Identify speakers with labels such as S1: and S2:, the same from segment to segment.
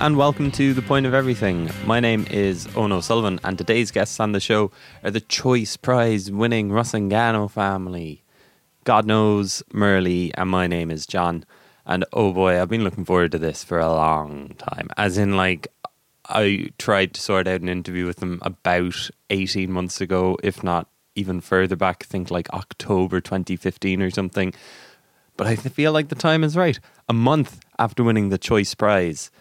S1: And welcome to The Point of Everything. My name is Ono Sullivan, and today's guests on the show are the Choice Prize winning Rusangano family. God knows Murli, and my name is John. And oh boy, I've been looking forward to this for a long time. As in, like, I tried to sort out an interview with them about 18 months ago, if not even further back, I think like October 2015 or something. But I feel like the time is right. A month after winning the Choice Prize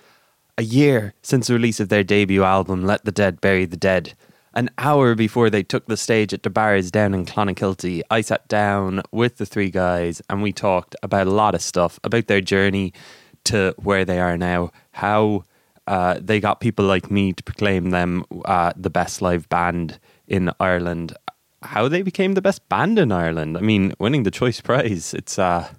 S1: a year since the release of their debut album, Let the Dead Bury the Dead. An hour before they took the stage at De Barras down in Clonakilty, I sat down with the three guys and we talked about a lot of stuff about their journey to where they are now, how uh, they got people like me to proclaim them uh, the best live band in Ireland, how they became the best band in Ireland. I mean, winning the Choice Prize, it's uh,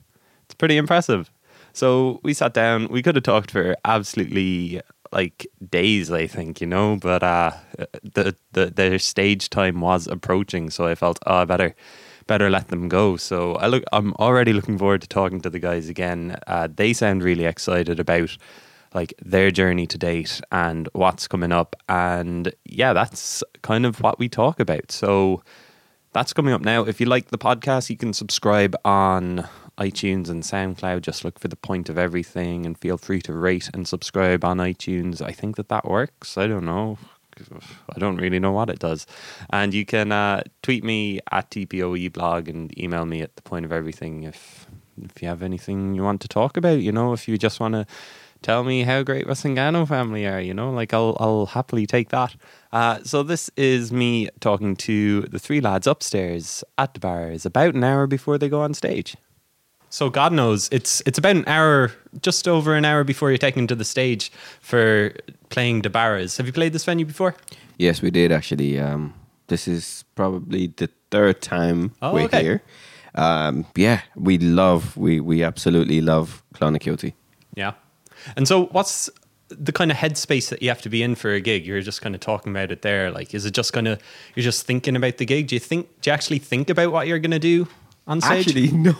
S1: it's pretty impressive. So we sat down. We could have talked for absolutely like days, I think, you know. But uh, the the their stage time was approaching, so I felt, oh, I better better let them go. So I look, I'm already looking forward to talking to the guys again. Uh, they sound really excited about like their journey to date and what's coming up, and yeah, that's kind of what we talk about. So that's coming up now. If you like the podcast, you can subscribe on iTunes and SoundCloud. Just look for the point of everything and feel free to rate and subscribe on iTunes. I think that that works. I don't know. I don't really know what it does. And you can uh, tweet me at TPOE blog and email me at the point of everything if if you have anything you want to talk about. You know, if you just want to tell me how great Rusangano family are. You know, like I'll I'll happily take that. Uh, so this is me talking to the three lads upstairs at De Barras about an hour before they go on stage. So God knows it's it's about an hour, just over an hour before you're taken to the stage for playing De Barras. Have you played this venue before?
S2: Yes, we did actually. Um, this is probably the third time
S1: Oh,
S2: we're
S1: okay.
S2: here. Um, yeah, we love, we we absolutely love Clonakilty.
S1: Yeah. And so, what's the kind of headspace that you have to be in for a gig? You're just kind of talking about it there. Like, is it just kind of you're just thinking about the gig? Do you think? Do you actually think about what you're going to do on stage?
S2: Actually, no,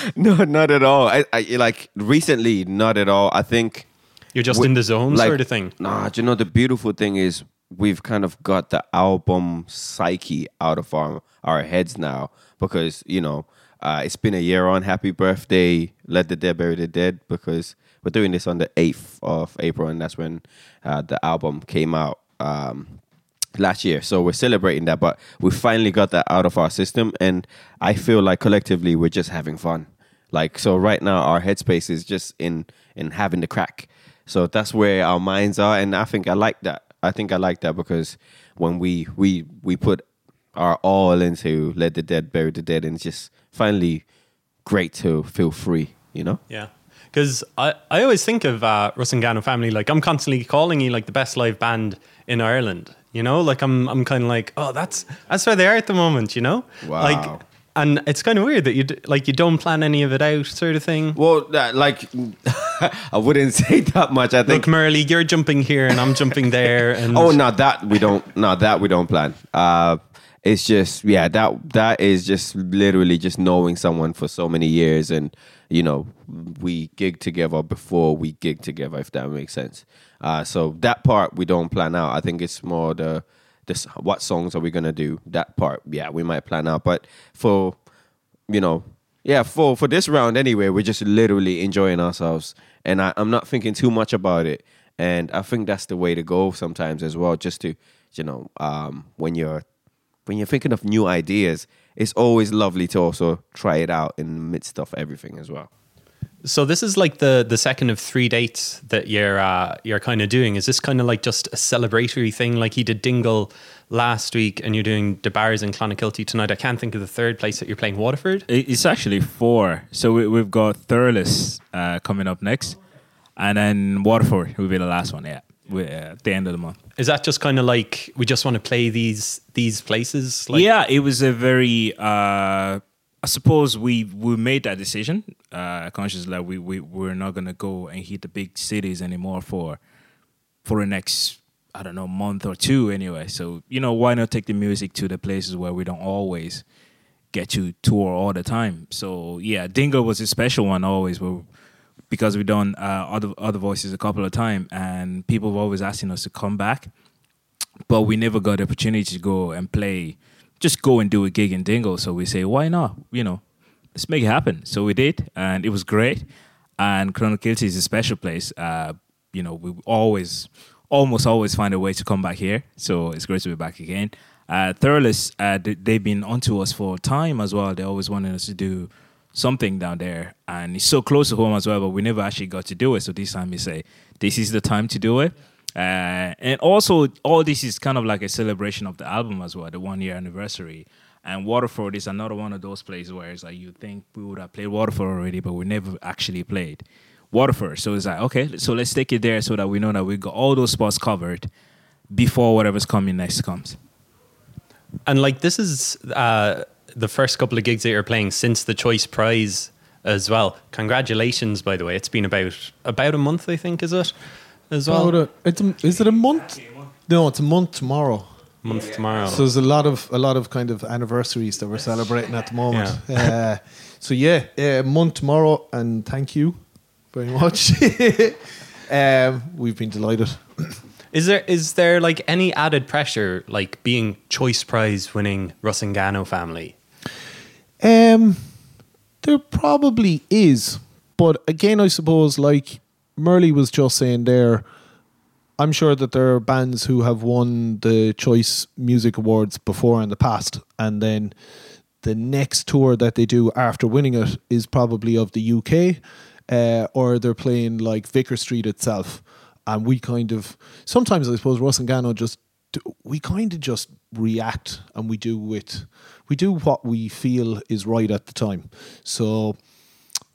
S2: no, not at all. I, I like recently, not at all. I think
S1: you're just
S2: we-
S1: in the zone,
S2: like,
S1: sort of thing.
S2: Nah, you know the beautiful thing is we've kind of got the album psyche out of our our heads now because you know uh, it's been a year on Happy Birthday, Let the Dead Bury the Dead because we're doing this on the eighth of April and that's when uh, the album came out. Um, last year. So we're celebrating that, but we finally got that out of our system. And I feel like collectively we're just having fun. Like so right now our headspace is just in in having the crack. So that's where our minds are and I think I like that. I think I like that because when we we we put our all into let the dead bury the dead and it's just finally great to feel free, you know?
S1: Yeah. Because I, I always think of uh, Rusangano family like I'm constantly calling you like the best live band in Ireland. You know, like I'm I'm kind of like oh that's that's where they are at the moment. You know,
S2: Wow.
S1: Like, and it's kind of weird that you d- like you don't plan any of it out, sort of thing.
S2: Well, that, like I wouldn't say that much. I think
S1: Look, Murli, you're jumping here and I'm jumping there, and
S2: Oh, no, that we don't. No, that we don't plan. Uh, it's just yeah, that that is just literally just knowing someone for so many years, and you know, we gig together before we gig together, if that makes sense. Uh, so that part we don't plan out. I think it's more the this what songs are we gonna do? That part, yeah, we might plan out, but for you know, yeah, for for this round anyway, we're just literally enjoying ourselves, and I, I'm not thinking too much about it. And I think that's the way to go sometimes as well. Just to you know, um, when you're when you're thinking of new ideas, it's always lovely to also try it out in the midst of everything as well.
S1: So this is like the the second of three dates that you're uh, you're kind of doing. Is this kind of like just a celebratory thing, like you did Dingle last week, and you're doing De Barras and Clonakilty tonight? I can't think of the third place that you're playing. Waterford.
S3: It's actually four. So we, we've got Thurles uh, coming up next, and then Waterford will be the last one. Yeah, uh, at the end of the month.
S1: Is that just kind of like we just want to play these these places? Like,
S3: yeah, it was a very. Uh, I suppose we we made that decision uh, consciously. Like we we we're not gonna go and hit the big cities anymore for for the next I don't know month or two anyway. So you know why not take the music to the places where we don't always get to tour all the time. So yeah, Dingle was a special one always. Where because we've done uh, other other voices a couple of times, and people have always asking us to come back, but we never got the opportunity to go and play. Just go and do a gig in Dingle. So we say, why not? You know, let's make it happen. So we did, and it was great. And Clonakilty is a special place. Uh, you know, we always, almost always find a way to come back here. So it's great to be back again. Uh, uh, they've been onto us for time as well. They always wanted us to do something down there, and it's so close to home as well. But we never actually got to do it. So this time we say this is the time to do it. Uh, and also, all this is kind of like a celebration of the album as well, the one year anniversary. And Waterford is another one of those places where it's like you think we would have played Waterford already, but we never actually played Waterford. So it's like, okay, so let's take it there so that we know that we got all those spots covered before whatever's coming next comes.
S4: And like this is uh, the first couple of gigs that you're playing since the Choice Prize as well. Congratulations, by the way. It's been about about a month, I think, is it? As well,
S5: About a, it's a, is it a month? No, it's a month tomorrow.
S4: month tomorrow.
S5: So there's a lot of a lot of kind of anniversaries that we're celebrating at the moment. Uh, so yeah, a month tomorrow, and thank you very much. um, we've been delighted.
S4: Is there is there like any added pressure, like being Choice Prize winning Rusangano family?
S5: Um, there probably is, but again, I suppose like Murli was just saying there. I'm sure that there are bands who have won the Choice Music Awards before in the past, and then the next tour that they do after winning it is probably of the UK, uh, or they're playing like Vicar Street itself. And we kind of sometimes I suppose Rusangano just we kind of just react and we do with we do what we feel is right at the time. So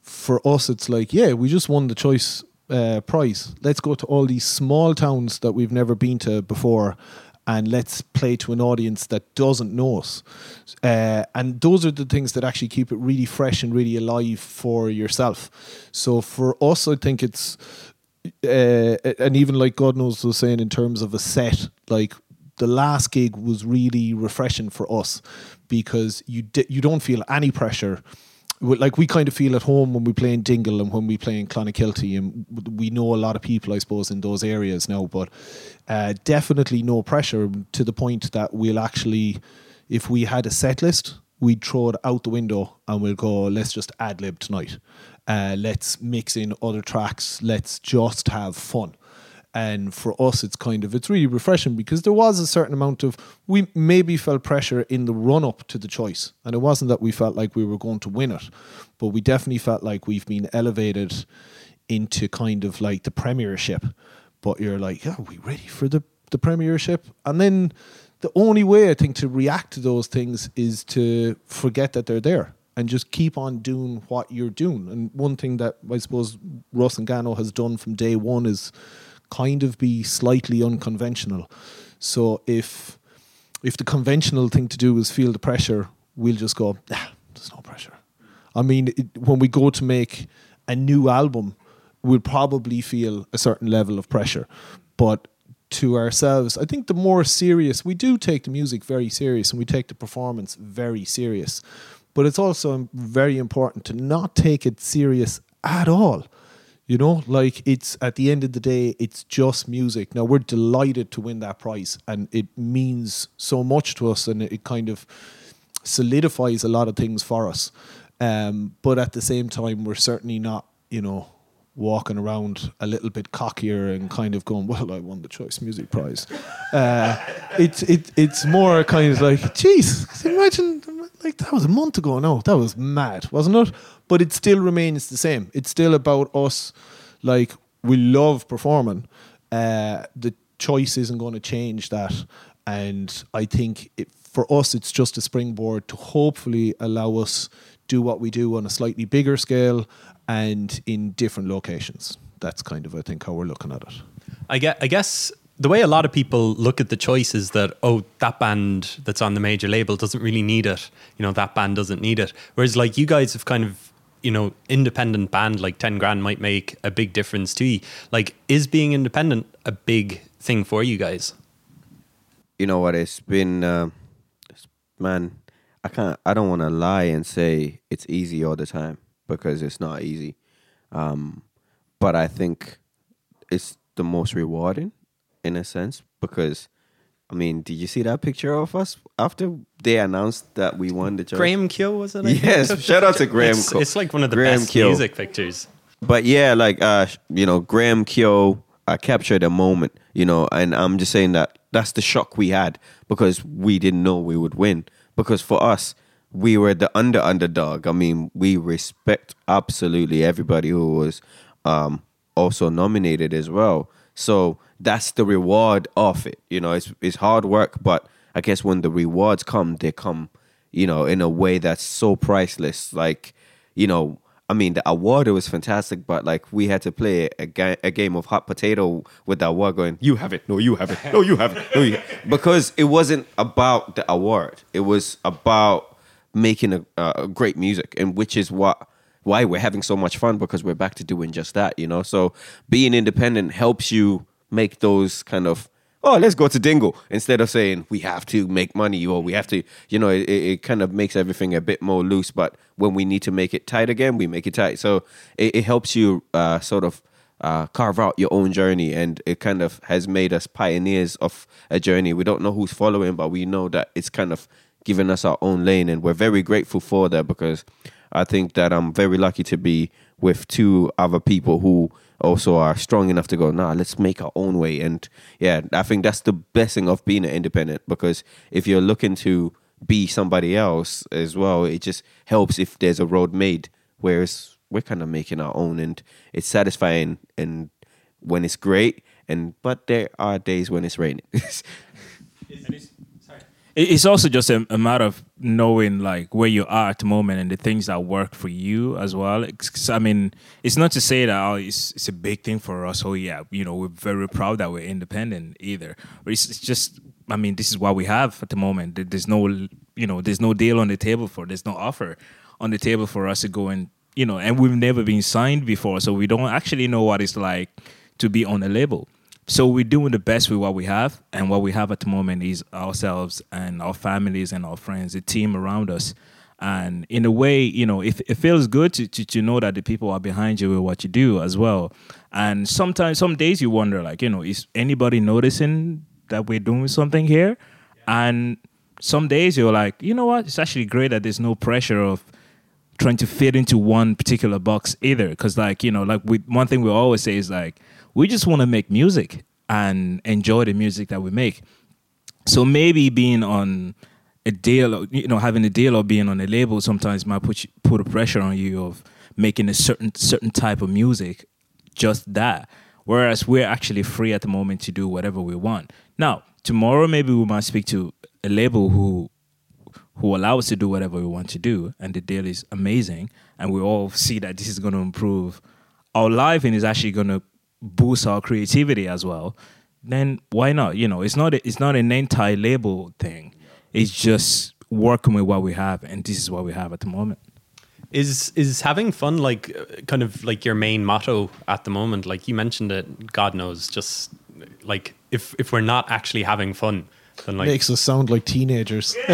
S5: for us, it's like, yeah, we just won the choice uh, prize. Let's go to all these small towns that we've never been to before, and let's play to an audience that doesn't know us. Uh, and those are the things that actually keep it really fresh and really alive for yourself. So for us, I think it's, uh, and even like God knows was saying in terms of a set, like the last gig was really refreshing for us because you di- you don't feel any pressure like we kind of feel at home when we play in Dingle and when we play in Clonakilty, and we know a lot of people, I suppose, in those areas now. But uh, definitely no pressure to the point that we'll actually, if we had a set list, we'd throw it out the window and we'll go, let's just ad lib tonight. Uh, let's mix in other tracks. Let's just have fun and for us it's kind of it's really refreshing because there was a certain amount of we maybe felt pressure in the run up to the choice. And it wasn't that we felt like we were going to win it but we definitely felt like we've been elevated into kind of like the premiership. But you're like yeah, are we ready for the the premiership? And then the only way i think to react to those things is to forget that they're there and just keep on doing what you're doing. And one thing that i suppose Rusangano has done from day one is kind of be slightly unconventional. So if if the conventional thing to do is feel the pressure, we'll just go, ah, there's no pressure. I mean, it, when we go to make a new album, we'll probably feel a certain level of pressure. But to ourselves, I think the more serious, we do take the music very serious and we take the performance very serious. But it's also very important to not take it serious at all. You know, like it's at the end of the day, it's just music. Now we're delighted to win that prize, and it means so much to us, and it kind of solidifies a lot of things for us. Um, but at the same time, we're certainly not, you know, walking around a little bit cockier and kind of going, "Well, I won the Choice Music Prize." Uh, it's it it's more kind of like, "Jeez, imagine like that was a month ago. No, that was mad, wasn't it?" But it still remains the same. It's still about us. Like we love performing. Uh, the choice isn't going to change that, and I think it, for us, it's just a springboard to hopefully allow us do what we do on a slightly bigger scale and in different locations. That's kind of, I think, how we're looking at it.
S4: I get. I guess the way a lot of people look at the choice is that oh, that band that's on the major label doesn't really need it. You know, that band doesn't need it. Whereas like you guys have kind of you know independent band like 10 grand might make a big difference to you like is being independent a big thing for you guys
S2: you know what? It's been, uh, man. I can't. I don't want to lie and say it's easy all the time because it's not easy. Um, but I think it's the most rewarding in a sense because I mean, did you see that picture of us after they announced that we won the choice?
S4: Graham Keogh was it? I
S2: Yes,
S4: took the
S2: shout out to? Graham
S4: It's,
S2: Keogh.
S4: it's like one of the
S2: Graham
S4: best
S2: Keogh.
S4: music pictures.
S2: But yeah, like uh, you know, Graham Keogh uh, captured a moment, you know, and I'm just saying that that's the shock we had because we didn't know we would win. Because for us, we were the under underdog. I mean, we respect absolutely everybody who was um, also nominated as well. So that's the reward of it. You know, it's it's hard work, but I guess when the rewards come, they come, you know, in a way that's so priceless. Like, you know, I mean, the award was fantastic, but like we had to play a, ga- a game of hot potato with the award going, you have it, no, you have it, no, you have it, no, you because it wasn't about the award. It was about making a, uh, great music, and which is what why we're having so much fun because we're back to doing just that, you know. So being independent helps you make those kind of oh, let's go to Dingle instead of saying we have to make money or we have to, you know, it, it kind of makes everything a bit more loose. But when we need to make it tight again, we make it tight. So it, it helps you uh, sort of uh, carve out your own journey, and it kind of has made us pioneers of a journey. We don't know who's following, but we know that it's kind of given us our own lane, and we're very grateful for that because I think that I'm very lucky to be with two other people who also are strong enough to go, nah, let's make our own way. And yeah, I think that's the blessing of being an independent because if you're looking to be somebody else as well, it just helps if there's a road made. Whereas we're kind of making our own and it's satisfying and when it's great and but there are days when it's raining.
S3: It- It's also just a, a matter of knowing like where you are at the moment and the things that work for you as well. It's- I mean, it's not to say that oh, it's, it's a big thing for us. Oh yeah, you know, we're very proud that we're independent either. But it's, it's just, I mean, this is what we have at the moment. There's no, you know, there's no deal on the table for. There's no offer on the table for us to go and you know, and we've never been signed before, so we don't actually know what it's like to be on a label. So we're doing the best with what we have, and what we have at the moment is ourselves and our families and our friends, the team around us. And in a way, you know, it, it feels good to, to, to know that the people are behind you with what you do as well. And sometimes, some days you wonder, like, you know, is anybody noticing that we're doing something here? And some days you're like, you know what? It's actually great that there's no pressure of trying to fit into one particular box either because like you know like we one thing we always say is like we just want to make music and enjoy the music that we make. So maybe being on a deal you know having a deal or being on a label sometimes might put you, put a pressure on you of making a certain certain type of music just that. Whereas we're actually free at the moment to do whatever we want. Now tomorrow maybe we might speak to a label who who allow us to do whatever we want to do and the deal is amazing and we all see that this is going to improve. Our life and is actually going to boost our creativity as well then why not you know it's not a, it's not an anti-label thing it's just working with what we have and this is what we have at the moment
S4: Is is having fun like uh, kind of like your main motto at the moment? Like you mentioned it, God knows, just like if if we're not actually having fun, then like
S5: Makes us sound like teenagers.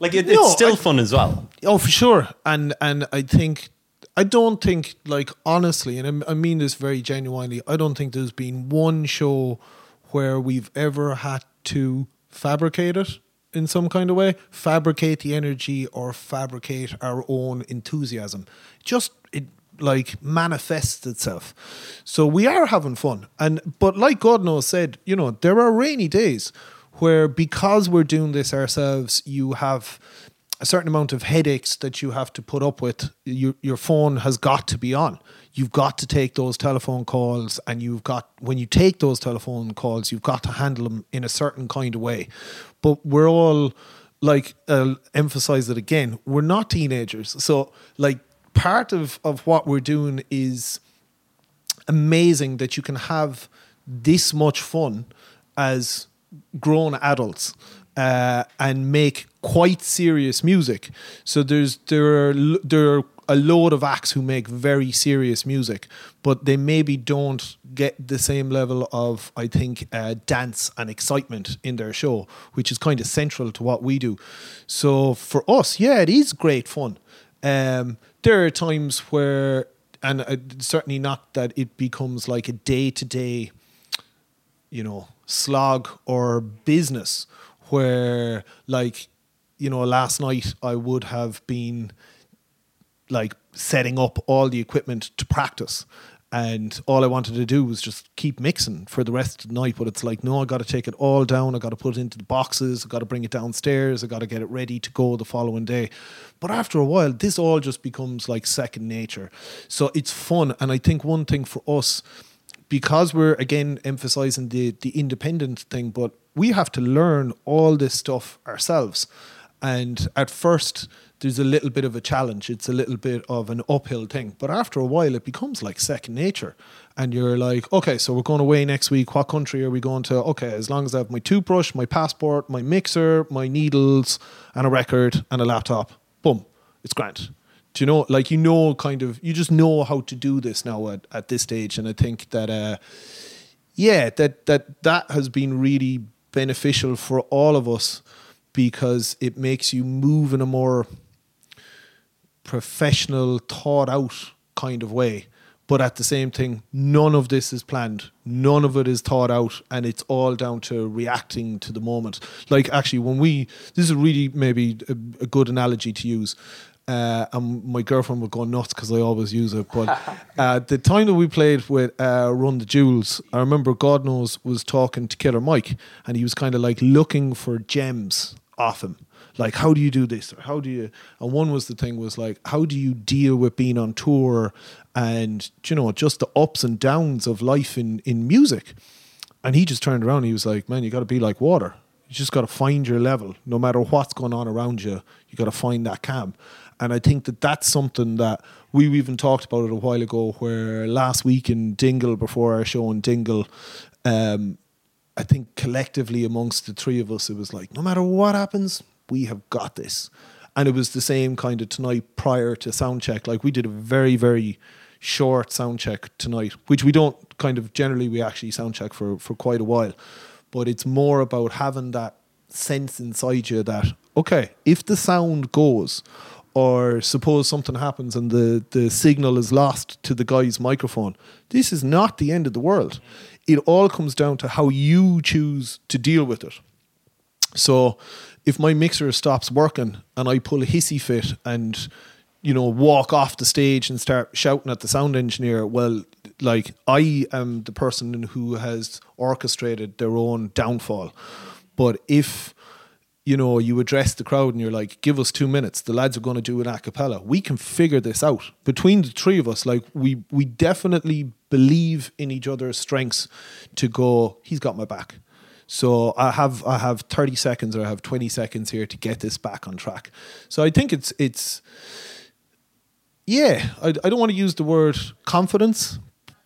S4: like it,
S5: No,
S4: it's still
S5: I-
S4: fun as well.
S5: Oh, for sure. And and I think I don't think like honestly, and I mean this very genuinely. I don't think there's been one show where we've ever had to fabricate it in some kind of way, fabricate the energy or fabricate our own enthusiasm. Just it like manifests itself. So we are having fun. And but like God knows said, you know, there are rainy days where because we're doing this ourselves, you have a certain amount of headaches that you have to put up with. Your your phone has got to be on. You've got to take those telephone calls, and you've got when you take those telephone calls, you've got to handle them in a certain kind of way. But we're all like I'll emphasize it again. We're not teenagers, so like part of of what we're doing is amazing that you can have this much fun as grown adults uh, and make quite serious music. So there's there are there are a load of acts who make very serious music, but they maybe don't get the same level of I think uh, dance and excitement in their show, which is kind of central to what we do. So for us, yeah, it is great fun. Um, there are times where, and uh, certainly not that it becomes like a day to day, you know, slog or business where, like, you know, last night I would have been like setting up all the equipment to practice. And all I wanted to do was just keep mixing for the rest of the night. But it's like, no, I got to take it all down. I got to put it into the boxes. I got to bring it downstairs. I got to get it ready to go the following day. But after a while, this all just becomes like second nature. So it's fun. And I think one thing for us, because we're again emphasizing the the independent thing, but we have to learn all this stuff ourselves. And at first, there's a little bit of a challenge. It's a little bit of an uphill thing. But after a while, it becomes like second nature. And you're like, okay, so we're going away next week. What country are we going to? Okay, as long as I have my toothbrush, my passport, my mixer, my needles, and a record and a laptop, boom, it's grand. Do you know, like, you know, kind of, you just know how to do this now at, at this stage. And I think that, uh, yeah, that, that, that has been really beneficial for all of us because it makes you move in a more professional, thought out kind of way. But at the same thing, none of this is planned. None of it is thought out, and it's all down to reacting to the moment. Like actually, when we this is really maybe a, a good analogy to use. Uh, and my girlfriend would go nuts because I always use it. But uh, the time that we played with uh, Run the Jewels, I remember God knows was talking to Killer Mike, and he was kind of like looking for gems him like how do you do this? Or how do you and one was the thing was like how do you deal with being on tour and you know just the ups and downs of life in in music? And he just turned around he was like man you got to be like water. You just got to find your level. No matter what's going on around you you got to find that calm and i think that that's something that we even talked about it a while ago where last week in dingle before our show in dingle um, I think collectively amongst the three of us, it was like, no matter what happens, we have got this. And it was the same kind of tonight prior to sound check. Like we did a very, very short sound check tonight, which we don't kind of generally we actually sound check for, for quite a while. But it's more about having that sense inside you that, okay, if the sound goes, or suppose something happens and the, the signal is lost to the guy's microphone, this is not the end of the world. It all comes down to how you choose to deal with it. So if my mixer stops working and I pull a hissy fit and you know walk off the stage and start shouting at the sound engineer, well, like I am the person who has orchestrated their own downfall. But if you know you address the crowd and you're like, give us two minutes, the lads are going to do an a cappella. We can figure this out between the three of us. Like we we definitely believe in each other's strengths to go. He's got my back so I have I have 30 seconds or I have 20 seconds here to get this back on track. So I think it's it's yeah, I, I don't want to use the word confidence,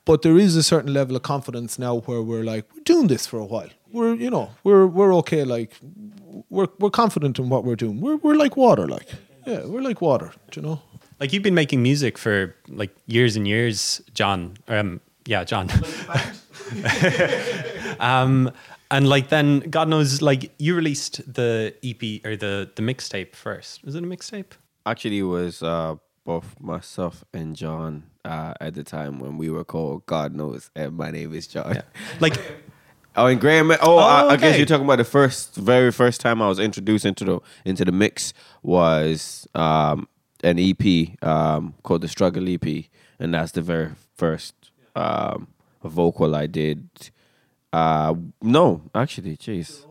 S5: but there is a certain level of confidence now where we're like we're doing this for a while. We're you know we're we're okay. Like we're we're confident in what we're doing. We're we're like water. Like yeah, we're like water. Do you know?
S4: Like you've been making music for like years and years, John. Um, yeah, John. um, and like then, God knows, like you released the EP or the the mixtape first. Was it a mixtape?
S2: Actually, it was uh, both myself and John uh, at the time when we were called God knows, and my name is John.
S4: Yeah. Like.
S2: Oh, and Graham. Oh,
S4: Oh,
S2: I, I guess
S4: okay.
S2: you're talking about the first, very first time I was introduced into the into the mix was um, an EP um, called the Struggle EP, and that's the very first um, vocal I did. Uh, no, actually, jeez,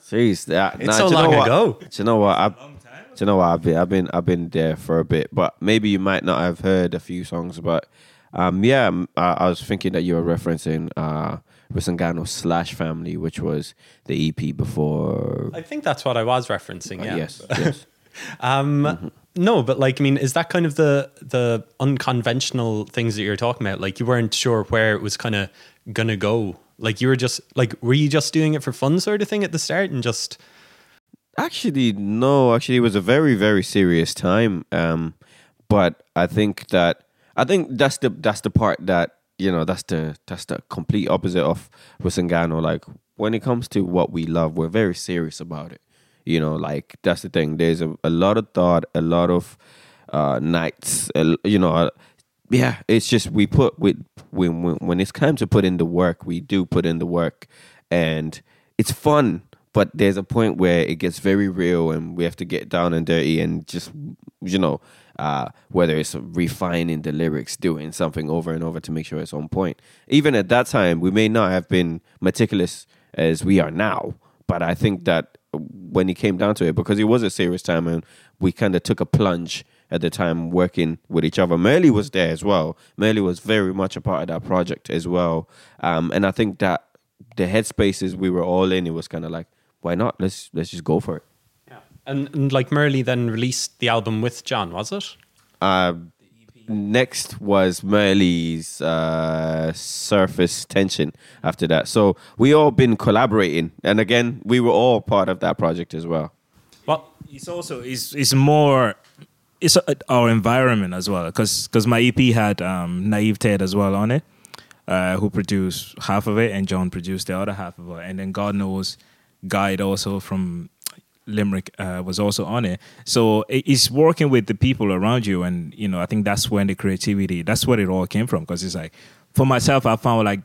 S2: jeez, that,
S4: It's
S2: nah,
S4: so
S2: do you know
S4: long
S2: what?
S4: ago.
S2: Do you know what? I, do you know what? I've been, I've been, I've been there for a bit, but maybe you might not have heard a few songs. But um, yeah, I, I was thinking that you were referencing uh, Rusangano slash Family, which was the EP before.
S4: I think that's what I was referencing. Yeah.
S2: Uh, Yes, yes.
S4: Um, No, but like I mean, is that kind of the the unconventional things that you're talking about? Like you weren't sure where it was kind of gonna go. Like you were just like, were you just doing it for fun, sort of thing at the start, and just
S2: Actually, no. Actually, it was a very, very serious time. Um, but I think that I think that's the that's the part that you know that's the that's the complete opposite of Rusangano. Like when it comes to what we love, we're very serious about it. You know, like that's the thing. There's a, a lot of thought, a lot of uh, nights. You know, uh, yeah, it's just we put when when when it's time to put in the work, we do put in the work, and it's fun. But there's a point where it gets very real, and we have to get down and dirty, and just you know, uh, whether it's refining the lyrics, doing something over and over to make sure it's on point. Even at that time, we may not have been meticulous as we are now, but I think that when it came down to it, because it was a serious time, and we kind of took a plunge at the time working with each other. Murli was there as well. Murli was very much a part of that project as well. Um, and I think that the headspaces we were all in, it was kind of like, why not? Let's let's just go for it.
S4: Yeah. And, and like Murli then released the album with John, was it?
S2: Uh, next was Murli's uh, Surface Tension after that. So we all been collaborating. And again, we were all part of that project as well.
S4: Well,
S3: It's also it's it's more it's uh, our environment as well because my EP had um, Naive Ted as well on it, uh, who produced half of it, and John produced the other half of it, and then God knows, Guide also from Limerick uh, was also on it. So it's working with the people around you, and you know I think that's when the creativity that's where it all came from because it's like for myself I found like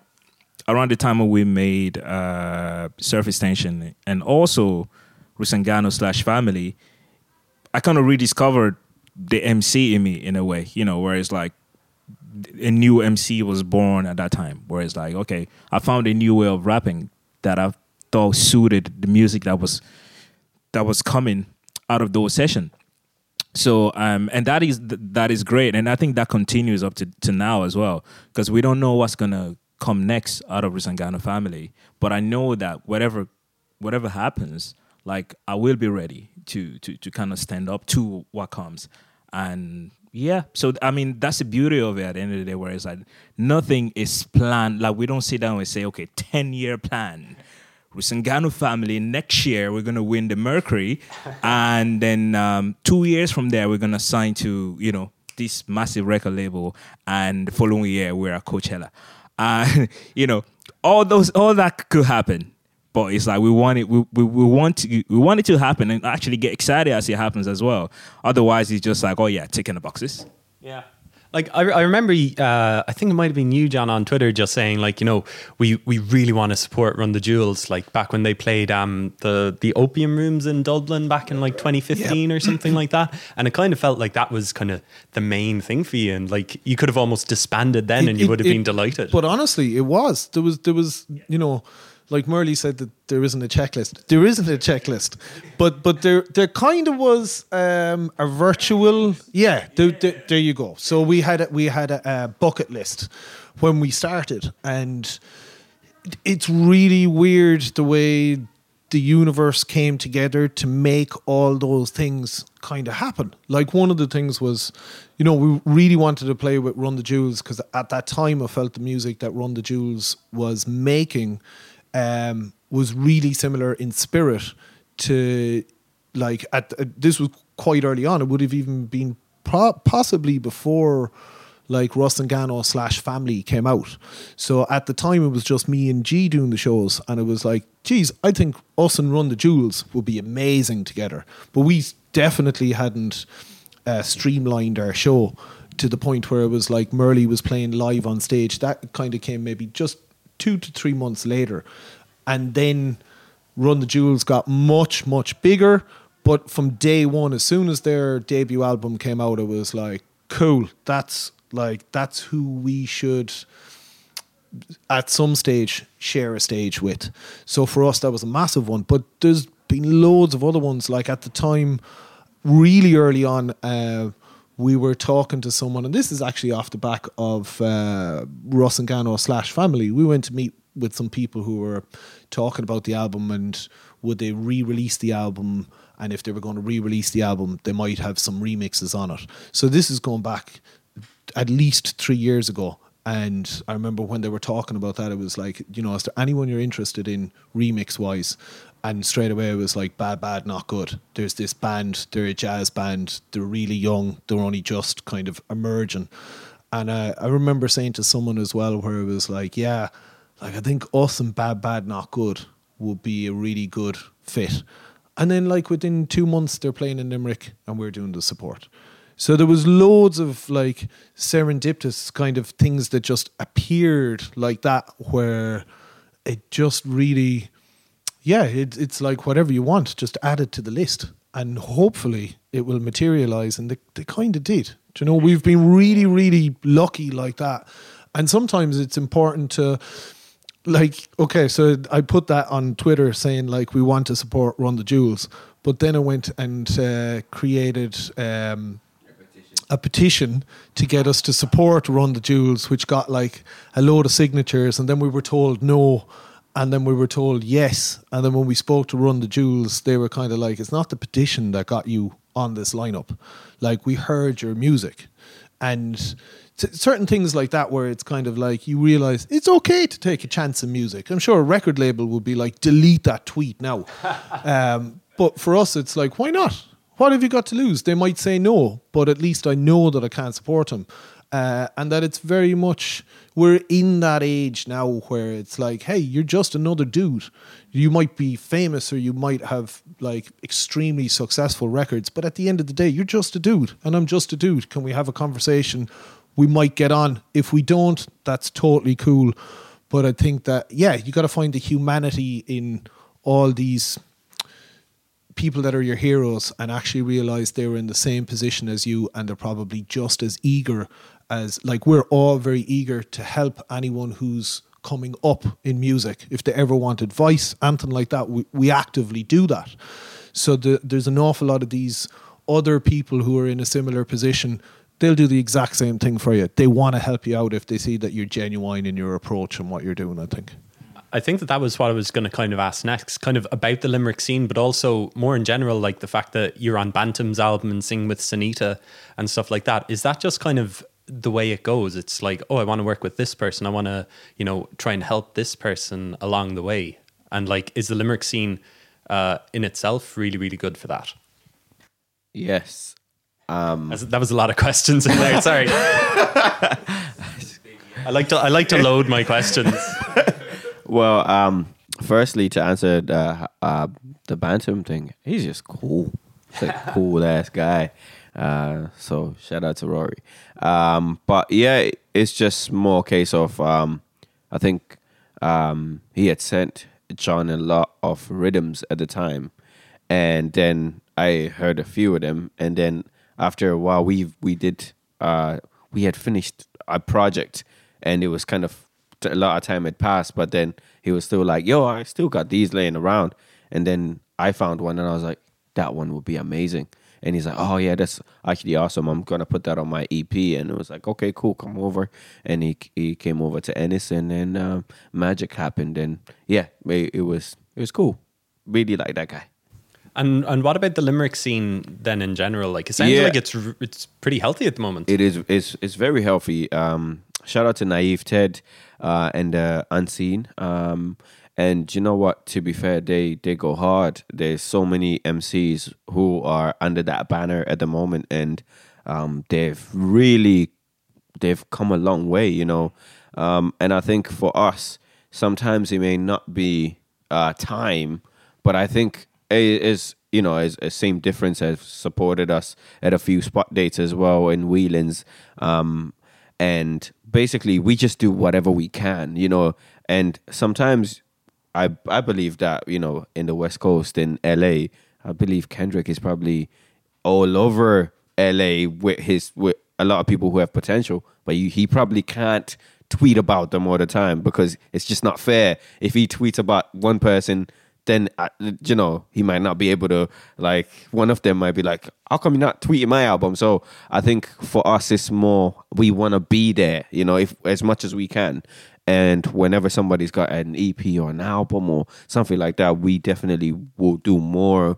S3: around the time when we made uh, Surface Tension and also Rusangano slash Family, I kind of rediscovered the MC in me in a way, you know, where it's like a new MC was born at that time. Where it's like, okay, I found a new way of rapping that I thought suited the music that was that was coming out of those sessions. So um, and that is that is great, and I think that continues up to, to now as well, because we don't know what's gonna come next out of Rusangano family. But I know that whatever whatever happens, like I will be ready to to to kind of stand up to what comes, and yeah. So I mean, that's the beauty of it at the end of the day, where it's like nothing is planned. Like we don't sit down and say, okay, ten year plan. Rusangano family next year we're gonna win the Mercury, and then um, two years from there we're gonna sign to you know this massive record label, and the following year we're at Coachella. Uh, you know, all those all that could happen, but it's like we want it. We, we, we want to, we want it to happen and actually get excited as it happens as well. Otherwise, it's just like oh yeah, ticking the boxes.
S4: Yeah. Like I, I remember, uh, I think it might have been you, John, on Twitter, just saying like, you know, we, we really want to support Run the Jewels. Like back when they played um the the Opium Rooms in Dublin back in like 2015 or something like that, and it kind of felt like that was kind of the main thing for you, and like you could have almost disbanded then,
S5: It-
S4: and you
S5: it-
S4: would have
S5: it-
S4: been delighted.
S5: But honestly, it was. There was there was you know, like Murli said that there isn't a checklist. There isn't a checklist, but but there there kind of was um, a virtual. Yeah, there, there, there you go. So we had a, we had a, a bucket list when we started, and it's really weird the way the universe came together to make all those things kind of happen. Like one of the things was, you know, we really wanted to play with Run the Jewels because at that time I felt the music that Run the Jewels was making um, was really similar in spirit to like at uh, this was quite early on. It would have even been pro- possibly before like Rusangano slash family came out. So at the time it was just me and G doing the shows and it was like, geez, I think us and Run the Jewels would be amazing together. But we definitely hadn't uh, streamlined our show to the point where it was like Murli was playing live on stage. That kind of came maybe just two to three months later. And then Run the Jewels got much, much bigger. But from day one, as soon as their debut album came out, it was like, cool, that's like, that's who we should at some stage share a stage with. So for us, that was a massive one. But there's been loads of other ones. Like at the time, really early on, uh, we were talking to someone, and this is actually off the back of uh, Rusangano slash family. We went to meet with some people who were talking about the album and would they re-release the album and if they were going to re-release the album they might have some remixes on it so this is going back at least three years ago and I remember when they were talking about that, it was like, you know, is there anyone you're interested in remix wise? And straight away it was like, bad, bad, not good. There's this band, they're a jazz band, they're really young, they're only just kind of emerging. And uh, I remember saying to someone as well, where it was like, yeah, like I think us and bad, bad, not good would be a really good fit. And then, like within two months, they're playing in Limerick, and we're doing the support. So there was loads of like serendipitous kind of things that just appeared like that, where it just really, yeah, it, it's like whatever you want, just add it to the list, and hopefully it will materialize. And they, they kind of did. Do you know, we've been really, really lucky like that. And sometimes it's important to like okay so i put that on twitter saying like we want to support run the jewels but then i went and uh, created um, a petition to get us to support run the jewels which got like a load of signatures and then we were told no and then we were told yes and then when we spoke to run the jewels they were kind of like it's not the petition that got you on this lineup like we heard your music and t- certain things like that where it's kind of like you realize it's okay to take a chance in music. I'm sure a record label would be like, delete that tweet now. um, but for us, it's like, why not? What have you got to lose? They might say no, but at least I know that I can't support them. Uh, and that it's very much we're in that age now where it's like hey you're just another dude you might be famous or you might have like extremely successful records but at the end of the day you're just a dude and i'm just a dude can we have a conversation we might get on. If we don't, that's totally cool. But I think that yeah, you got to find the humanity in all these people that are your heroes and actually realize they were in the same position as you and they're probably just as eager as like we're all very eager to help anyone who's coming up in music if they ever want advice anything like that we, we actively do that so the, there's an awful lot of these other people who are in a similar position they'll do the exact same thing for you. They want to help you out if they see that you're genuine in your approach and what you're doing, I think.
S4: I think that that was what I was going to kind of ask next, kind of about the Limerick scene, but also more in general, like the fact that you're on Bantum's album and sing with Sanita and stuff like that. Is that just kind of the way it goes? It's like, oh, I want to work with this person. I want to, you know, try and help this person along the way. And like, is the Limerick scene uh, in itself really, really good for that?
S2: Yes,
S4: um, that was a lot of questions in there. Sorry. I like to I like to load my questions.
S2: well, um, firstly, to answer the uh, the Bantum thing, he's just cool. He's a cool ass guy. Uh, so shout out to Rory. Um, but yeah, it's just more case of um, I think um, he had sent John a lot of rhythms at the time, and then I heard a few of them, and then after a while, we we did uh, we had finished a project, and it was kind of a lot of time had passed. But then he was still like, "Yo, I still got these laying around." And then I found one, and I was like, "That one would be amazing." And he's like, "Oh yeah, that's actually awesome. I'm gonna put that on my EP." And it was like, "Okay, cool, come over." And he he came over to Ennis, and then um, magic happened. And yeah, it, it was it was cool. Really like that guy.
S4: And and what about the Limerick scene then in general? Like it sounds yeah. like it's it's pretty healthy at the moment.
S2: It is. It's it's very healthy. Um, shout out to Naive Ted uh, and uh, Unseen. Um, and you know what? To be fair, they they go hard. There's so many MCs who are under that banner at the moment, and um, they've really they've come a long way. You know, um, and I think for us, sometimes it may not be uh, time, but I think is you know is a same difference has supported us at a few spot dates as well in Whelan's um, and basically we just do whatever we can you know and sometimes I I believe that you know in the West Coast in LA I believe Kendrick is probably all over LA with his with a lot of people who have potential but he probably can't tweet about them all the time because it's just not fair. If he tweets about one person then uh, you know he might not be able to like one of them might be like how come you're not tweeting my album? So i think for us it's more we want to be there you know if as much as we can and whenever somebody's got an ep or an album or something like that we definitely will do more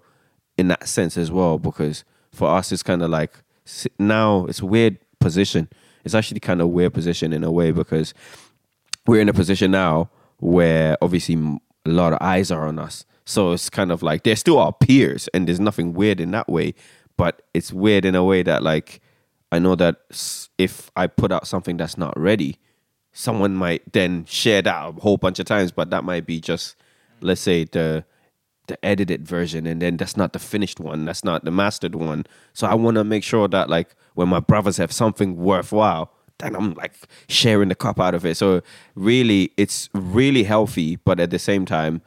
S2: in that sense as well because for us it's kind of like now it's a weird position it's actually kind of weird position in a way because we're in a position now where obviously a lot of eyes are on us. So it's kind of like they're still our peers, and there's nothing weird in that way. But it's weird in a way that like I know that if I put out something that's not ready, someone might then share that a whole bunch of times. But that might be just let's say the the edited version and then that's not the finished one that's not the mastered one so i want to make sure that like when my brothers have something worthwhile then i'm like sharing the cup out of it so really it's really healthy but at the same time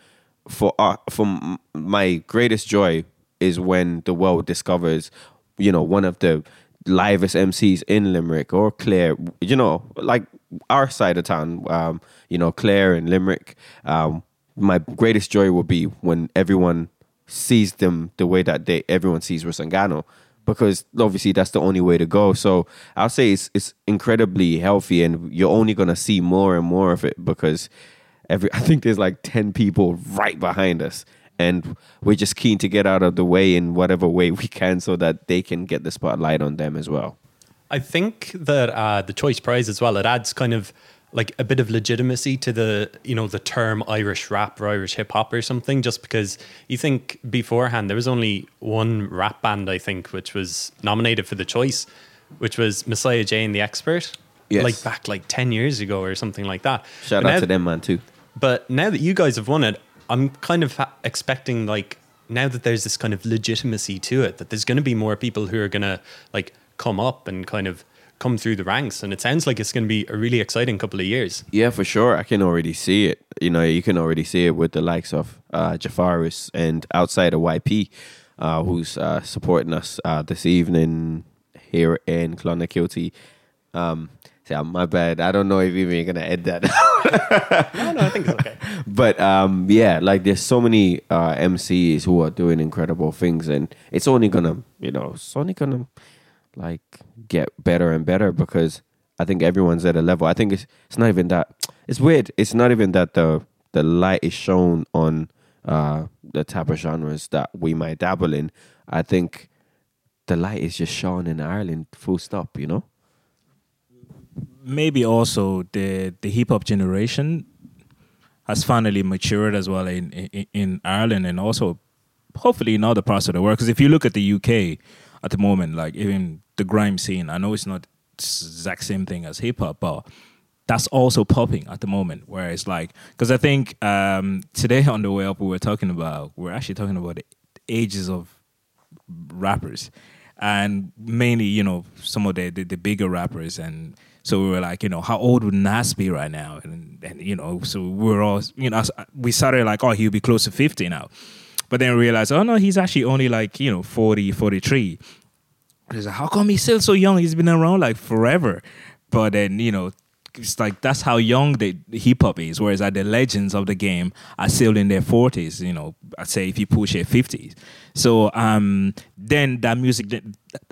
S2: for uh, for my greatest joy is when the world discovers you know one of the livest MCs in Limerick or Clare, you know, like our side of town, um, you know, Clare and Limerick. Um, my greatest joy will be when everyone sees them the way that they everyone sees Rusangano. Because obviously that's the only way to go. So I'll say it's it's incredibly healthy and you're only gonna see more and more of it because every I think there's like ten people right behind us and we're just keen to get out of the way in whatever way we can so that they can get the spotlight on them as well.
S4: I think that uh, the choice prize as well it adds kind of like a bit of legitimacy to the you know the term Irish rap or Irish hip hop or something. Just because you think beforehand there was only one rap band I think which was nominated for the choice, which was Messiah J and the Expert.
S2: Yes.
S4: like back like ten years ago or something like that.
S2: Shout
S4: But
S2: out
S4: now-
S2: to them, man, too.
S4: But now that you guys have won it, I'm kind of ha- expecting like now that there's this kind of legitimacy to it, that there's going to be more people who are going to like come up and kind of come through the ranks, and it sounds like it's going to be a really exciting couple of years.
S2: Yeah, for sure. I can already see it. You know, you can already see it with the likes of uh, Jafaris and Outsider YP, uh, who's uh, supporting us uh, this evening here in Clonakilty. Um, yeah, my bad. I don't know if even you're gonna edit that.
S4: No, no, I think it's okay.
S2: but um, yeah, like there's so many uh, MCs who are doing incredible things, and it's only gonna, you know, it's only gonna like get better and better because I think everyone's at a level. I think it's it's not even that. It's weird. It's not even that the the light is shown on uh, the type of genres that we might dabble in. I think the light is just shown in Ireland. Full stop. You know.
S3: maybe also the the hip hop generation has finally matured as well in, in in Ireland and also hopefully in other parts of the world. Because if you look at the UK at the moment, like even the grime scene, I know it's not exact same thing as hip hop, but that's also popping at the moment. Where it's like, because I think um, today on the way up, we were talking about, we're actually talking about the ages of rappers and mainly you know some of the, the the bigger rappers. And so we were like you know how old would Nas be right now? And and you know so we are all you know we started like oh he'll be close to 50 now. But then we realized oh no he's actually only like you know 40 43 it's like, how come he's still so young he's been around like forever but then you know it's like that's how young the hip hop is. Whereas like the legends of the game are still in their forties. You know, I'd say if you push it fifties. So um, then that music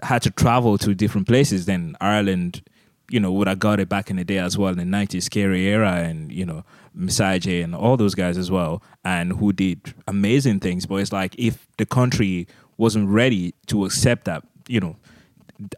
S3: had to travel to different places. Then Ireland, you know, would have got it back in the day as well in the nineties, Scary Éire, and you know, Messiah J and all those guys as well, and who did amazing things. But it's like if the country wasn't ready to accept that, you know.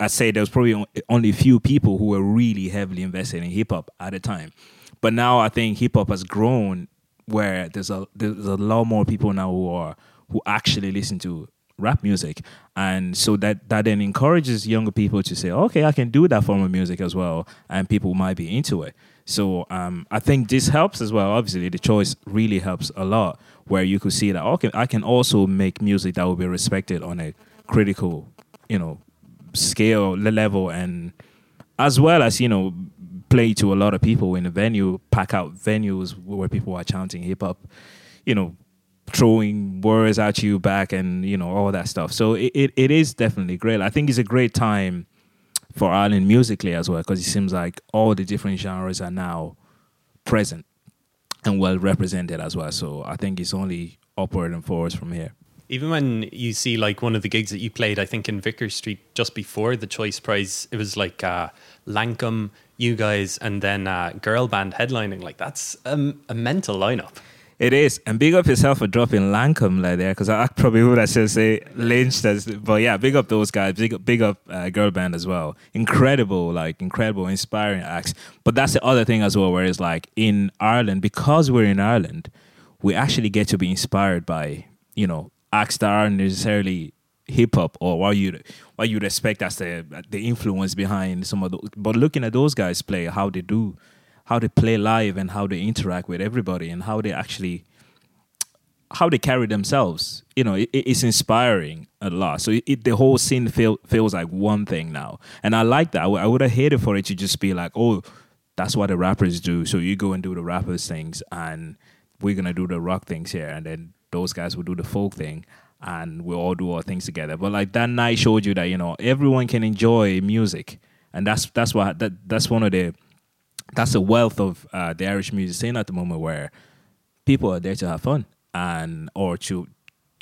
S3: I say there was probably only a few people who were really heavily invested in hip hop at the time, but now I think hip hop has grown where there's a there's a lot more people now who are who actually listen to rap music, and so that that then encourages younger people to say, okay, I can do that form of music as well, and people might be into it. So um, I think this helps as well. Obviously, the choice really helps a lot, where you could see that okay, I can also make music that will be respected on a critical, you know, scale le- level and as well as you know play to a lot of people in a venue pack out venues where people are chanting hip hop you know throwing words at you back and you know all that stuff. So it, it, it is definitely great. I think it's a great time for ireland musically as well because it seems like all the different genres are now present and well represented as well. So i think it's only upward and forwards from here
S4: Even when you see like one of the gigs that you played, I think in Vicar Street just before the Choice Prize, it was like uh, Lankum, you guys, and then uh, girl band headlining. Like that's um, a mental lineup.
S3: It is, and big up yourself for dropping Lankum like there, because I probably would have said say Lynched as, but yeah, big up those guys, big up, big up uh, girl band as well. Incredible, like incredible, inspiring acts. But that's the other thing as well, where it's like in Ireland, because we're in Ireland, we actually get to be inspired by you know acts that aren't necessarily hip hop or what you what you'd expect as the the influence behind some of those. But looking at those guys play, how they do, how they play live, and how they interact with everybody, and how they actually how they carry themselves. You know, it, it's inspiring a lot. So it, the whole scene feel, feels like one thing now, and I like that. I would have hated for it to just be like, oh, that's what the rappers do. So you go and do the rappers things, and we're gonna do the rock things here, and then those guys will do the folk thing, and we'll all do our things together. But like that night showed you that you know everyone can enjoy music, and that's that's what that that's one of the that's the wealth of uh, the Irish music scene at the moment, where people are there to have fun and or to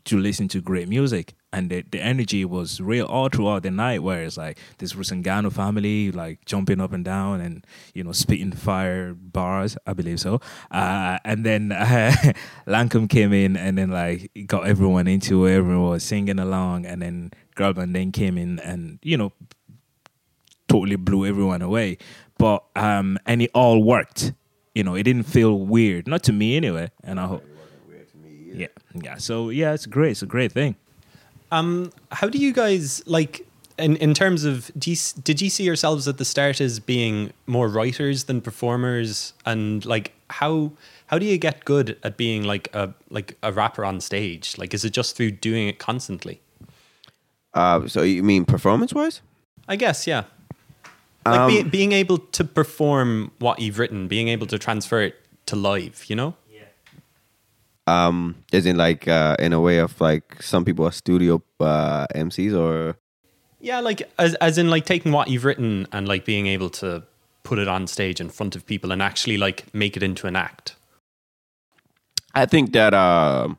S3: to listen to great music and the, the energy was real all throughout the night where it's like this Rusangano family like jumping up and down and you know spitting fire bars I believe so uh, and then uh, Lankum came in and then like got everyone into it everyone was singing along and then Girl Band then came in and you know totally blew everyone away but um and it all worked you know it didn't feel weird not to me anyway and I hope yeah, yeah. So yeah, it's great. It's a great thing.
S4: Um, how do you guys like in in terms of do you, did you see yourselves at the start as being more writers than performers, and like how how do you get good at being like a like a rapper on stage? Like, is it just through doing it constantly?
S2: Uh, so you mean performance wise?
S4: I guess, yeah. Like
S2: Um,
S4: be, being able to perform what you've written, being able to transfer it to live, you know?
S2: Um, is in like uh, in a way of like some people are studio uh, MCs or
S4: Yeah, like as as in like taking what you've written and like being able to put it on stage in front of people and actually like make it into an act.
S2: I think that um,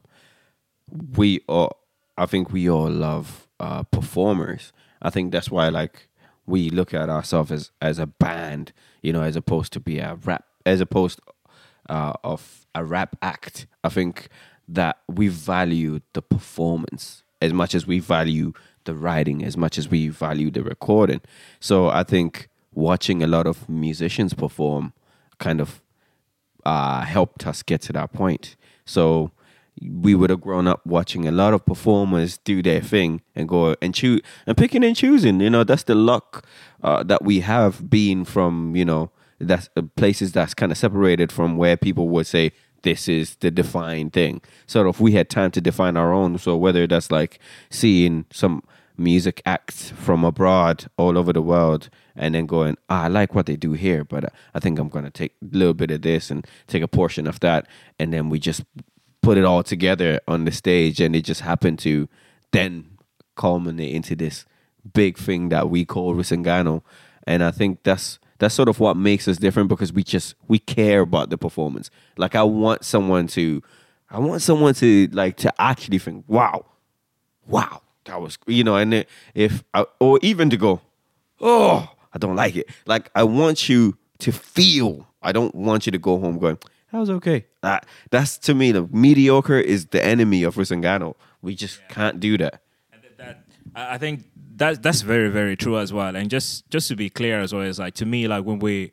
S2: we all, I think we all love uh, performers. I think that's why like we look at ourselves as as a band, you know, as opposed to be a rap, as opposed uh, of a rap act. I think that we value the performance as much as we value the writing, as much as we value the recording. So I think watching a lot of musicians perform kind of uh, helped us get to that point. So we would have grown up watching a lot of performers do their thing and go and choose and picking and choosing. You know, that's the luck uh, that we have been from. You know, that's uh, places that's kind of separated from where people would say this is the defined thing. Sort of, we had time to define our own. So whether that's like seeing some music acts from abroad all over the world and then going ah, i like what they do here but uh, i think i'm going to take a little bit of this and take a portion of that and then we just put it all together on the stage and it just happened to then culminate into this big thing that we call Rusangano. And I think that's that's sort of what makes us different because we just we care about the performance. Like I want someone to I want someone to like to actually think, wow, wow, that was you know, and if I, or even to go, oh, I don't like it. Like I want you to feel. I don't want you to go home going, that was okay. That that's to me the mediocre is the enemy of Rusangano. We just can't do that.
S3: And that, that I think that that's very very true as well. And just just to be clear as well, is like to me like when we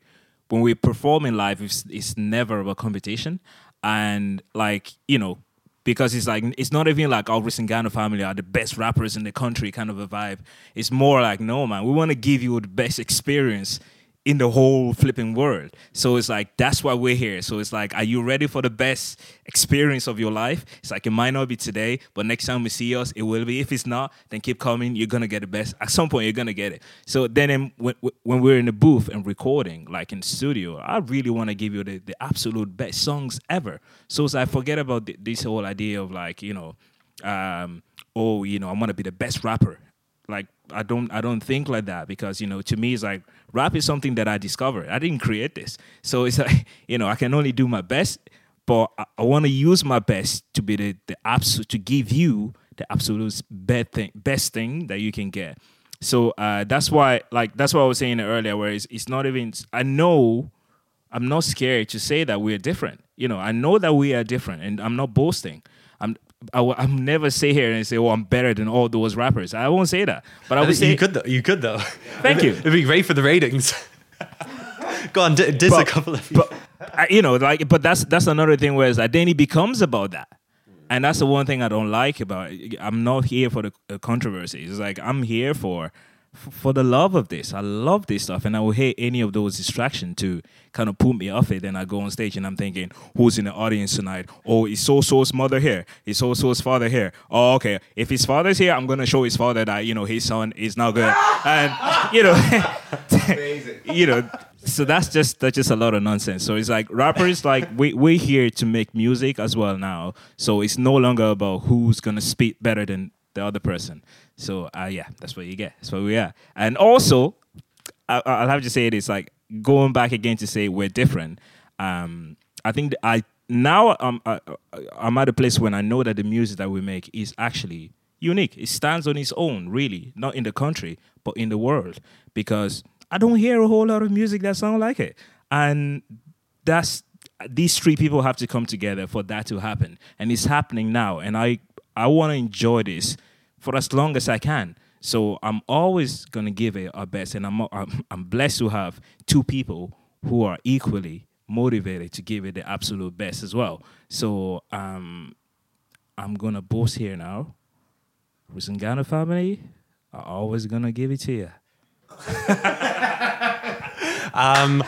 S3: when we perform in live, it's, it's never about competition. And like you know, because it's like it's not even like our Rusangano family are the best rappers in the country kind of a vibe. It's more like no man, we want to give you the best experience in the whole flipping world. So it's like that's why we're here. So it's like, are you ready for the best experience of your life? It's like it might not be today, but next time we see us, it will be. If it's not, then keep coming. You're gonna get the best. At some point, you're gonna get it. So then, when, when we're in the booth and recording, like in studio, I really want to give you the, the absolute best songs ever. So it's like forget about th- this whole idea of like you know, um, oh, you know, I'm gonna be the best rapper like I don't I don't think like that because you know to me it's like rap is something that I discovered. I didn't create this, so it's like you know I can only do my best, but I, I want to use my best to be the the absolute to give you the absolute best thing best thing that you can get. So uh, that's why like that's what I was saying earlier, where it's, it's not even I know I'm not scared to say that we're different. You know I know that we are different, and I'm not boasting. I'm I will never say here and say, "Oh, I'm better than all those rappers." I won't say that, but I would say,
S4: you could though. You could though.
S3: Thank you.
S4: It'd be great for the ratings. Go on, d- diss a couple of.
S3: but I, you know, like, but that's that's another thing. Where it's like then it becomes about that, and that's the one thing I don't like about. it. I'm not here for the uh, controversy. It's like I'm here for for the love of this. I love this stuff, and I will hate any of those distractions to kind of put me off it. Then I go on stage and I'm thinking, who's in the audience tonight? Oh, is so so's mother here? Is so so's father here? Oh, okay. If his father's here, I'm gonna show his father that you know his son is not good, and you know, you know. So that's just that's just a lot of nonsense. So it's like rappers like we we're here to make music as well now. So it's no longer about who's gonna spit better than the other person. So uh, yeah, that's what you get. That's what we are. And also, I, I'll have to say it is like going back again to say we're different. Um, I think I now I'm I, I'm at a place when I know that the music that we make is actually unique. It stands on its own, really, not in the country but in the world, because I don't hear a whole lot of music that sound like it, and that's these three people have to come together for that to happen, and it's happening now. And I I want to enjoy this for as long as I can. So I'm always gonna give it our best, and I'm I'm, I'm blessed to have two people who are equally motivated to give it the absolute best as well. So um, I'm gonna boast here now. Rusangano family are always gonna give it to you.
S4: Um,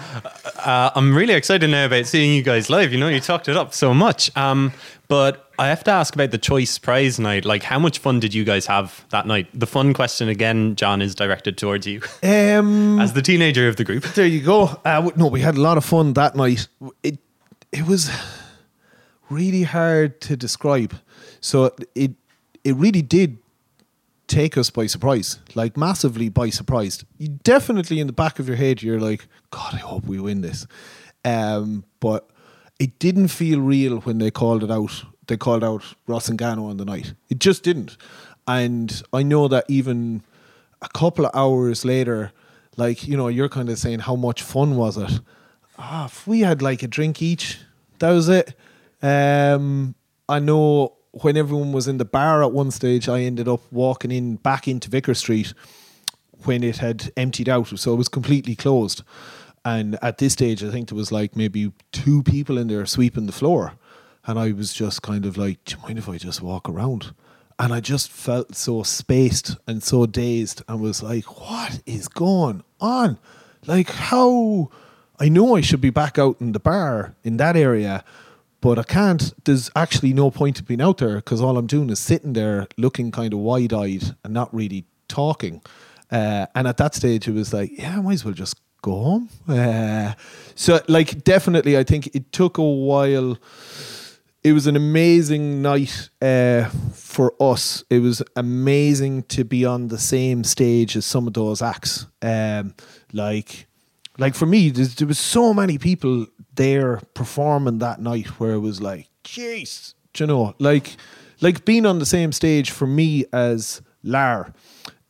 S4: uh, I'm really excited now about seeing you guys live. You know, you talked it up so much. Um, but I have to ask about the choice prize night. Like, how much fun did you guys have that night? The fun question again, John, is directed towards you
S5: Um,
S4: as the teenager of the group.
S5: there you go. Uh, no, we had a lot of fun that night. It it was really hard to describe. So it it really did take us by surprise, like massively by surprise. You definitely in the back of your head, you're like, God, I hope we win this. Um, but it didn't feel real when they called it out. They called out Rusangano on the night. It just didn't. And I know that even a couple of hours later, like, you know, you're kind of saying, how much fun was it? Ah, if we had like a drink each, that was it. Um, I know when everyone was in the bar at one stage, I ended up walking in back into Vicar Street when it had emptied out, so it was completely closed. And at this stage, I think there was like maybe two people in there sweeping the floor, and I was just kind of like, "Do you mind if I just walk around?" And I just felt so spaced and so dazed, and was like, "What is going on? Like how?" I know I should be back out in the bar in that area, but I can't. There's actually no point of being out there because all I'm doing is sitting there looking kind of wide eyed and not really talking. Uh, and at that stage, it was like, yeah, I might as well just go home. Uh, so, like, definitely, I think it took a while. It was an amazing night uh, for us. It was amazing to be on the same stage as some of those acts. Um, like, like for me, there was so many people there performing that night where it was like, jeez, do you know, like, like being on the same stage for me as Lar,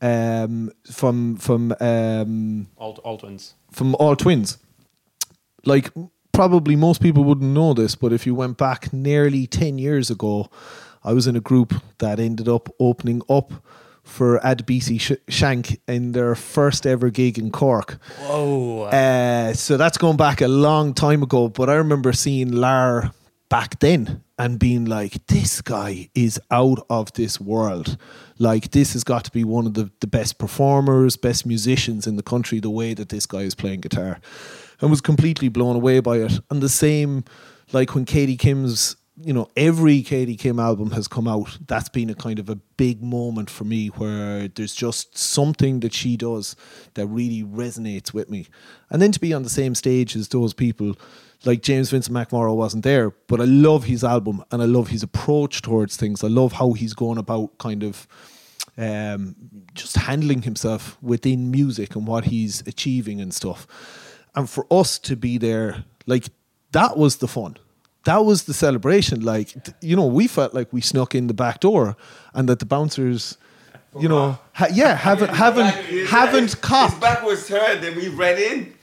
S5: um, from from um,
S4: All, all twins.
S5: from All Tvvins. Like probably most people wouldn't know this, but if you went back nearly ten years ago, I was in a group that ended up opening up for Adebisi Sh- Shank in their first ever gig in Cork.
S4: Whoa.
S5: Uh, so that's going back a long time ago, but I remember seeing Lar back then and being like, this guy is out of this world. Like, this has got to be one of the, the best performers, best musicians in the country, the way that this guy is playing guitar. And was completely blown away by it. And the same, like when Katie Kim's, you know, every Katie Kim album has come out, that's been a kind of a big moment for me where there's just something that she does that really resonates with me. And then to be on the same stage as those people, like James Vincent McMorrow wasn't there, but I love his album and I love his approach towards things. I love how he's going about kind of um, just handling himself within music and what he's achieving and stuff. And for us to be there, like that was the fun. That was the celebration. Like, you know, we felt like we snuck in the back door and that the bouncers, you know, ha- yeah, haven't, haven't, haven't caught.
S2: His back was turned, and we ran in.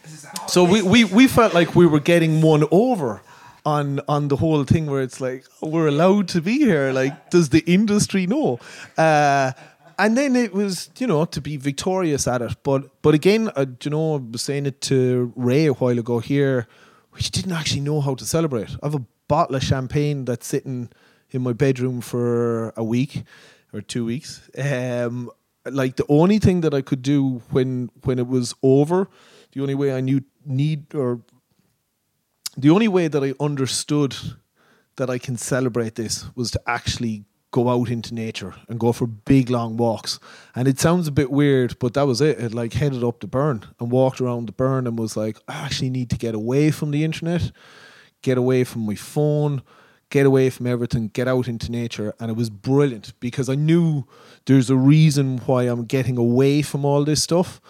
S5: So we, we, we felt like we were getting one over on on the whole thing where it's like oh, we're allowed to be here. Like, does the industry know? Uh, and then it was you know to be victorious at it. But but again, uh, you know, I was saying it to Ray a while ago here. We didn't actually know how to celebrate. I have a bottle of champagne that's sitting in my bedroom for a week or two weeks. Um, like the only thing that I could do when when it was over, the only way I knew need or the only way that I understood that I can celebrate this was to actually go out into nature and go for big long walks. And it sounds a bit weird, but that was it. It like headed up the Burren and walked around the Burren and was like, I actually need to get away from the internet, get away from my phone, get away from everything, get out into nature. And it was brilliant because I knew there's a reason why I'm getting away from all this stuff,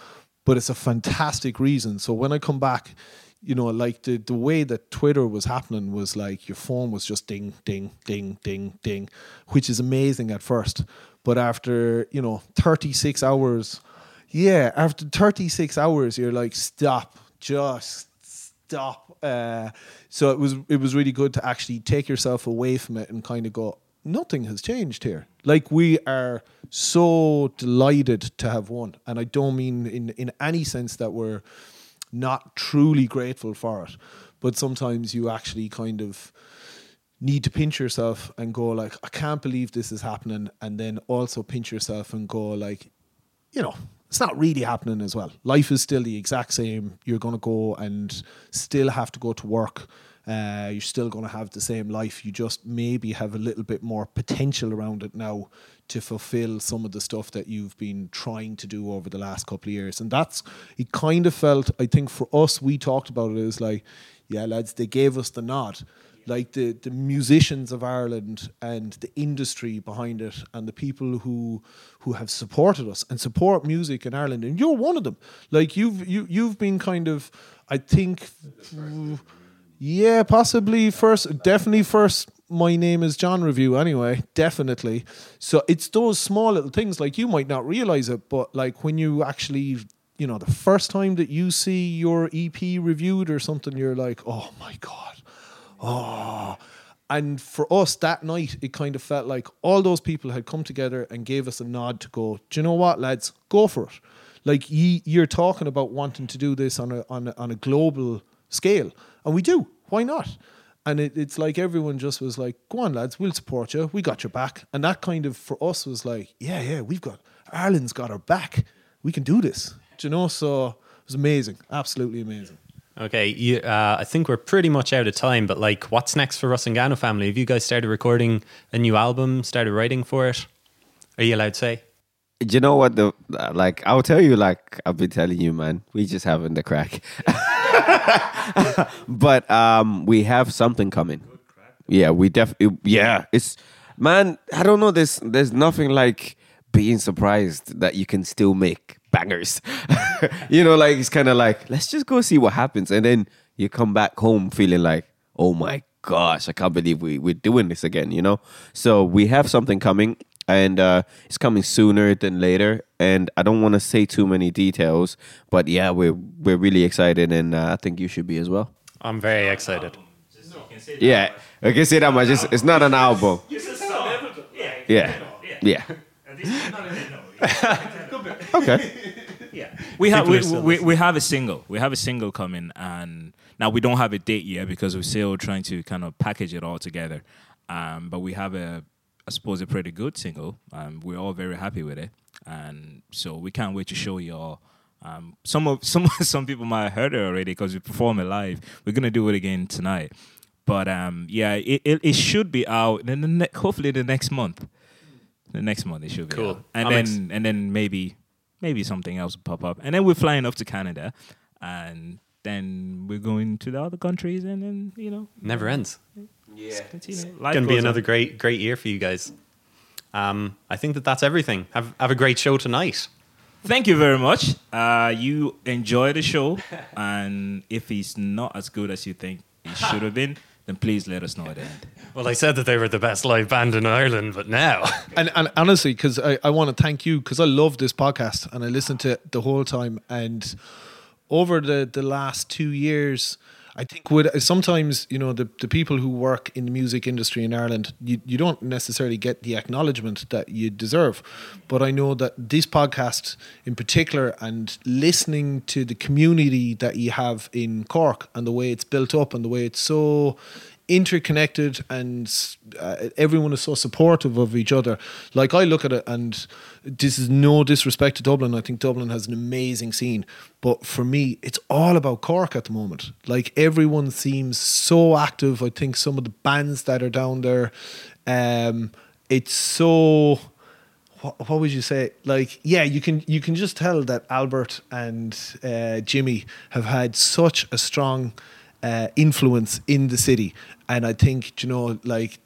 S5: but it's a fantastic reason. So when I come back, you know, like the, the way that Twitter was happening was like your phone was just ding, ding, ding, ding, ding, which is amazing at first. But after, you know, 36 hours, yeah, after 36 hours, you're like, stop, just stop. Uh, so it was it was really good to actually take yourself away from it and kind of go, nothing has changed here. Like we are so delighted to have won, and I don't mean in in any sense that we're not truly grateful for it, but sometimes you actually kind of need to pinch yourself and go like, I can't believe this is happening, and then also pinch yourself and go like, you know, it's not really happening as well. Life is still the exact same. You're going to go and still have to go to work. Uh, you're still going to have the same life. You just maybe have a little bit more potential around it now to fulfill some of the stuff that you've been trying to do over the last couple of years. And that's, it kind of felt, I think for us, we talked about it like, yeah, lads, they gave us the nod. Like the, the musicians of Ireland and the industry behind it and the people who who have supported us and support music in Ireland and you're one of them. Like you've you you've been kind of I think yeah, possibly first definitely first my name is John review anyway, definitely. So it's those small little things like you might not realize it, but like when you actually, you know, the first time that you see your EP reviewed or something, you're like, oh my God. Oh. And for us that night, it kind of felt like all those people had come together and gave us a nod to go, do you know what, lads, go for it. Like ye, you're talking about wanting to do this on a, on a, on a global scale. And we do. Why not? and it, it's like everyone just was like, "Go on, lads, we'll support you. We got your back." And that kind of for us was like, "Yeah, yeah, we've got Ireland's got our back. We can do this." Do you know? So it was amazing, absolutely amazing.
S4: Okay, you, uh, I think we're pretty much out of time, but like, what's next for Rusangano family? Have you guys started recording a new album? Started writing for it? Are you allowed to say?
S2: Do you know what the like i'll tell you like i've been telling you man we just having the crack but um we have something coming yeah we definitely yeah it's man i don't know there's there's nothing like being surprised that you can still make bangers you know like it's kind of like let's just go see what happens and then you come back home feeling like oh my gosh i can't believe we, we're doing this again you know so we have something coming and uh, it's coming sooner than later. And I don't want to say too many details, but yeah, we're we're really excited, and uh, I think you should be as well.
S4: I'm very excited.
S2: Yeah, I can say that much. It's, it's not an album. Yeah. Yeah, yeah. okay.
S3: Yeah, we have we, we, we have a single. We have a single coming, and now we don't have a date yet because we're still trying to kind of package it all together. Um, but we have a, I suppose, a pretty good single. Um, we're all very happy with it, and so we can't wait to show you all. Um, some of some some people might have heard it already because we perform it live. We're gonna do it again tonight, but um, yeah, it, it, it should be out. in the ne- hopefully the next month. The next month it should be
S4: Cool.
S3: out. and
S4: I'm
S3: then
S4: ex-
S3: and then maybe maybe something else will pop up, and then we're flying off to Canada, and then we're going to the other countries, and then you know,
S4: Never ends.
S3: yeah.
S4: It's
S3: Life
S4: going to be
S3: goes on.
S4: another great, great year for you guys. Um, I think that that's everything. Have have a great show tonight.
S3: Thank you very much. Uh, you enjoy the show, and if it's not as good as you think it should have been, then please let us know at the end.
S4: Well, I said that they were the best live band in Ireland, but now
S5: And, and honestly, because I, I want to thank you because I love this podcast and I listen to it the whole time. And over the, the last two years, I think with sometimes you know the, the people who work in the music industry in Ireland, you, you don't necessarily get the acknowledgement that you deserve. But I know that this podcast in particular, and listening to the community that you have in Cork and the way it's built up and the way it's so interconnected and uh, everyone is so supportive of each other. Like I look at it, and this is no disrespect to Dublin. I think Dublin has an amazing scene, but for me, it's all about Cork at the moment. Like everyone seems so active. I think some of the bands that are down there, um, it's so what, would you say? Like, yeah, you can you can just tell that Albert and uh, Jimmy have had such a strong uh, influence in the city, and I think you know, like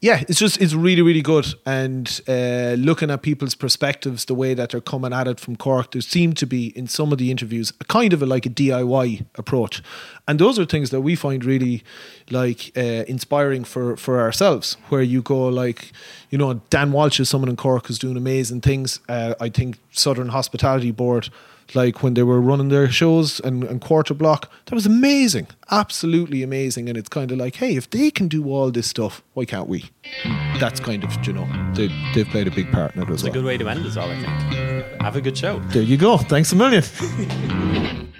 S5: yeah, it's just it's really really good. And uh, looking at people's perspectives, the way that they're coming at it from Cork, there seemed to be in some of the interviews a kind of a, like a DIY approach, and those are things that we find really like uh, inspiring for for ourselves. Where you go like, you know, Dan Walsh is someone in Cork who's doing amazing things. Uh, I think Southern Hospitality Board like when they were running their shows and, and quarter block that was amazing. Absolutely amazing. And it's kind of like hey if they can do all this stuff why can't we? That's kind of you know they, they've played a big part in it as
S4: It's a good way to end us all, I think. Have a good show.
S5: there you go. Thanks a million